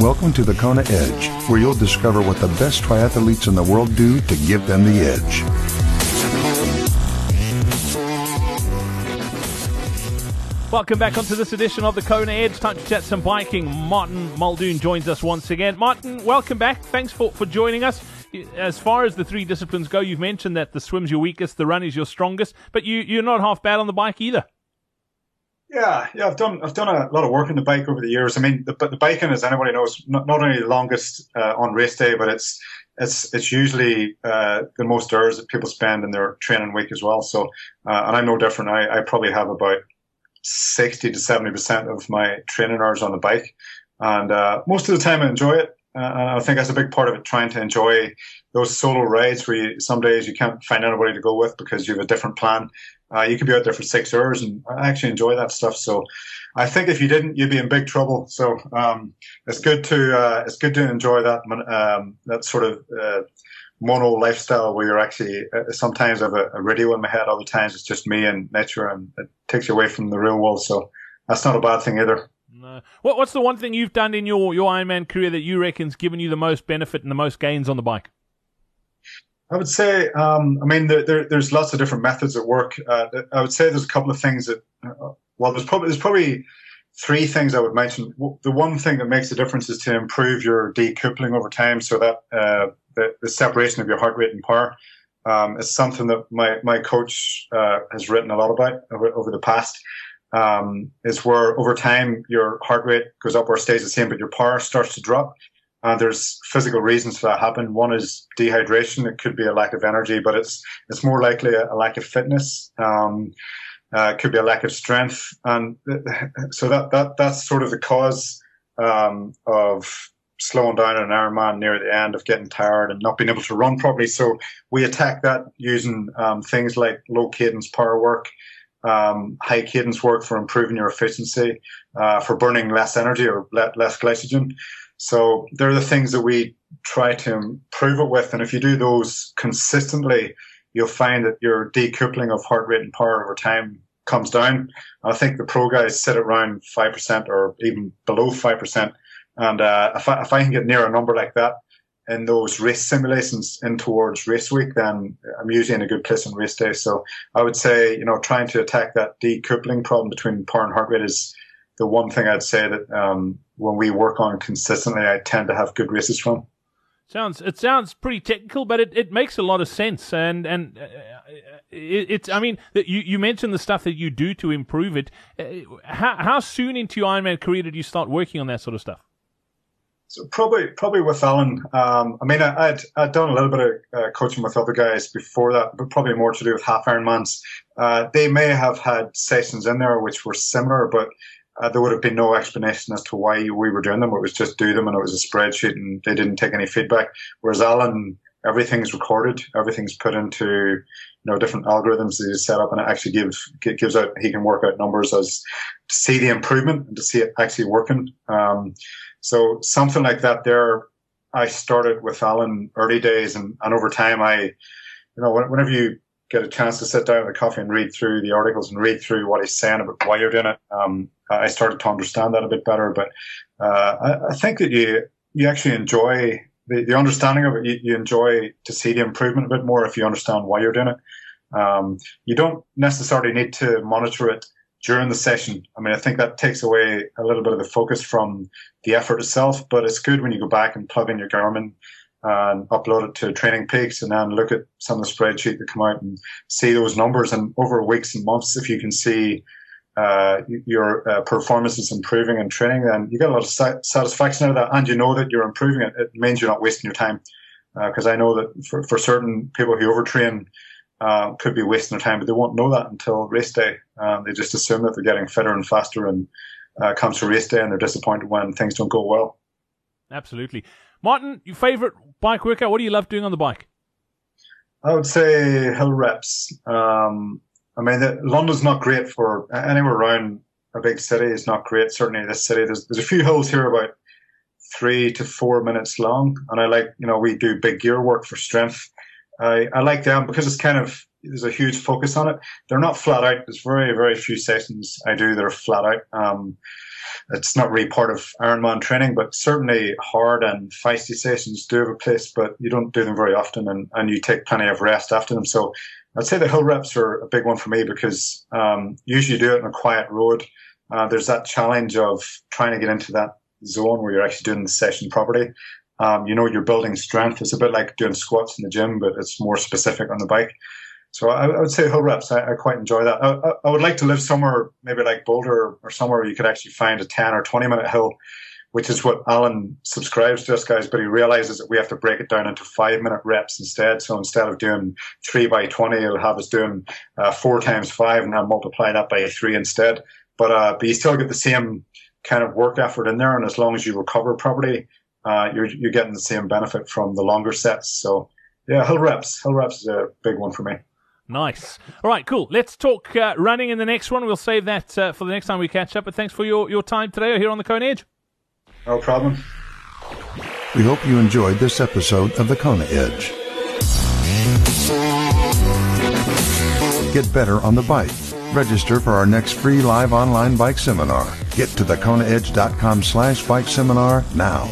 Welcome to the Kona Edge, where you'll discover what the best triathletes in the world do to give them the edge. Welcome back onto this edition of the Kona Edge. Time to chat some biking. Martin Muldoon joins us once again. Martin, welcome back. Thanks for, for joining us. As far as the three disciplines go, you've mentioned that the swim's your weakest, the run is your strongest, but you, you're not half bad on the bike either. Yeah, yeah, I've done I've done a lot of work on the bike over the years. I mean, the, the biking, as anybody knows, not, not only the longest uh, on race day, but it's it's it's usually uh, the most hours that people spend in their training week as well. So, uh, and I'm no different. I, I probably have about 60 to 70% of my training hours on the bike. And uh, most of the time I enjoy it. Uh, and I think that's a big part of it, trying to enjoy those solo rides where you, some days you can't find anybody to go with because you have a different plan. Uh, you could be out there for six hours and I actually enjoy that stuff. So I think if you didn't, you'd be in big trouble. So, um, it's good to, uh, it's good to enjoy that, um, that sort of, uh, mono lifestyle where you're actually uh, sometimes I have a, a, radio in my head, other times it's just me and nature, and it takes you away from the real world. So that's not a bad thing either. No. What, what's the one thing you've done in your your Ironman career that you reckon's given you the most benefit and the most gains on the bike? I would say, um, I mean, there, there, there's lots of different methods at work. Uh, I would say there's a couple of things that, uh, well, there's probably there's probably three things I would mention. The one thing that makes a difference is to improve your decoupling over time, so that uh, the, the separation of your heart rate and power. Um, is something that my, my coach uh, has written a lot about over, over the past. Um, is where over time your heart rate goes up or stays the same, but your power starts to drop. And there's physical reasons for that happen. One is dehydration. It could be a lack of energy, but it's it's more likely a, a lack of fitness. Um, uh, it could be a lack of strength, and so that that that's sort of the cause um, of slowing down an Ironman near the end of getting tired and not being able to run properly. So we attack that using um, things like low cadence power work, um, high cadence work for improving your efficiency, uh, for burning less energy or le- less glycogen. So they're the things that we try to improve it with. And if you do those consistently, you'll find that your decoupling of heart rate and power over time comes down. I think the pro guys sit around 5% or even below 5%. And uh, if, I, if I can get near a number like that in those race simulations in towards race week, then I'm usually in a good place on race day. So I would say, you know, trying to attack that decoupling problem between power and heart rate is the one thing I'd say that um, when we work on consistently, I tend to have good races from. Sounds it sounds pretty technical, but it, it makes a lot of sense. And and uh, it, it's I mean you you mentioned the stuff that you do to improve it. Uh, how how soon into your Ironman career did you start working on that sort of stuff? So probably, probably with Alan. Um, I mean, I, would I'd done a little bit of uh, coaching with other guys before that, but probably more to do with half Ironmans. Uh, they may have had sessions in there which were similar, but uh, there would have been no explanation as to why we were doing them. It was just do them, and it was a spreadsheet, and they didn't take any feedback. Whereas Alan, everything's recorded, everything's put into you know different algorithms that he's set up, and it actually gives gives out. He can work out numbers as to see the improvement and to see it actually working. Um, so something like that there, I started with Alan early days and, and over time I, you know, whenever you get a chance to sit down with a coffee and read through the articles and read through what he's saying about why you're doing it, um, I started to understand that a bit better. But uh, I, I, think that you you actually enjoy the, the understanding of it. You, you, enjoy to see the improvement a bit more if you understand why you're doing it. Um, you don't necessarily need to monitor it during the session. I mean, I think that takes away a little bit of the focus from the effort itself, but it's good when you go back and plug in your Garmin and upload it to Training Peaks and then look at some of the spreadsheet that come out and see those numbers. And over weeks and months, if you can see uh, your uh, performance is improving in training, then you get a lot of sa- satisfaction out of that, and you know that you're improving it. It means you're not wasting your time. Because uh, I know that for, for certain people who overtrain, uh, could be wasting their time, but they won't know that until race day. Um, they just assume that they're getting fitter and faster, and uh, comes to race day, and they're disappointed when things don't go well. Absolutely, Martin. Your favorite bike workout? What do you love doing on the bike? I would say hill reps. Um, I mean, the, London's not great for anywhere around a big city. It's not great. Certainly, this city. There's there's a few hills here about three to four minutes long, and I like you know we do big gear work for strength I, I like them because it's kind of there's a huge focus on it. They're not flat out. There's very, very few sessions I do that are flat out. Um, it's not really part of Ironman training, but certainly hard and feisty sessions do have a place, but you don't do them very often and, and you take plenty of rest after them. So I'd say the hill reps are a big one for me because um, usually you do it on a quiet road. Uh, there's that challenge of trying to get into that zone where you're actually doing the session properly. Um, you know, you're building strength. It's a bit like doing squats in the gym, but it's more specific on the bike. So I, I would say hill reps. I, I quite enjoy that. I, I, would like to live somewhere, maybe like Boulder or somewhere where you could actually find a 10 or 20 minute hill, which is what Alan subscribes to us guys, but he realizes that we have to break it down into five minute reps instead. So instead of doing three by 20, he'll have us doing uh, four times five and then multiply that by three instead. But, uh, but you still get the same kind of work effort in there. And as long as you recover properly, uh, you're, you're getting the same benefit from the longer sets. So yeah, hill reps, hill reps is a big one for me. Nice. All right, cool. Let's talk uh, running in the next one. We'll save that uh, for the next time we catch up. But thanks for your, your time today here on the Kona Edge. No problem. We hope you enjoyed this episode of the Kona Edge. Get better on the bike. Register for our next free live online bike seminar. Get to thekonaedge.com slash bike seminar now.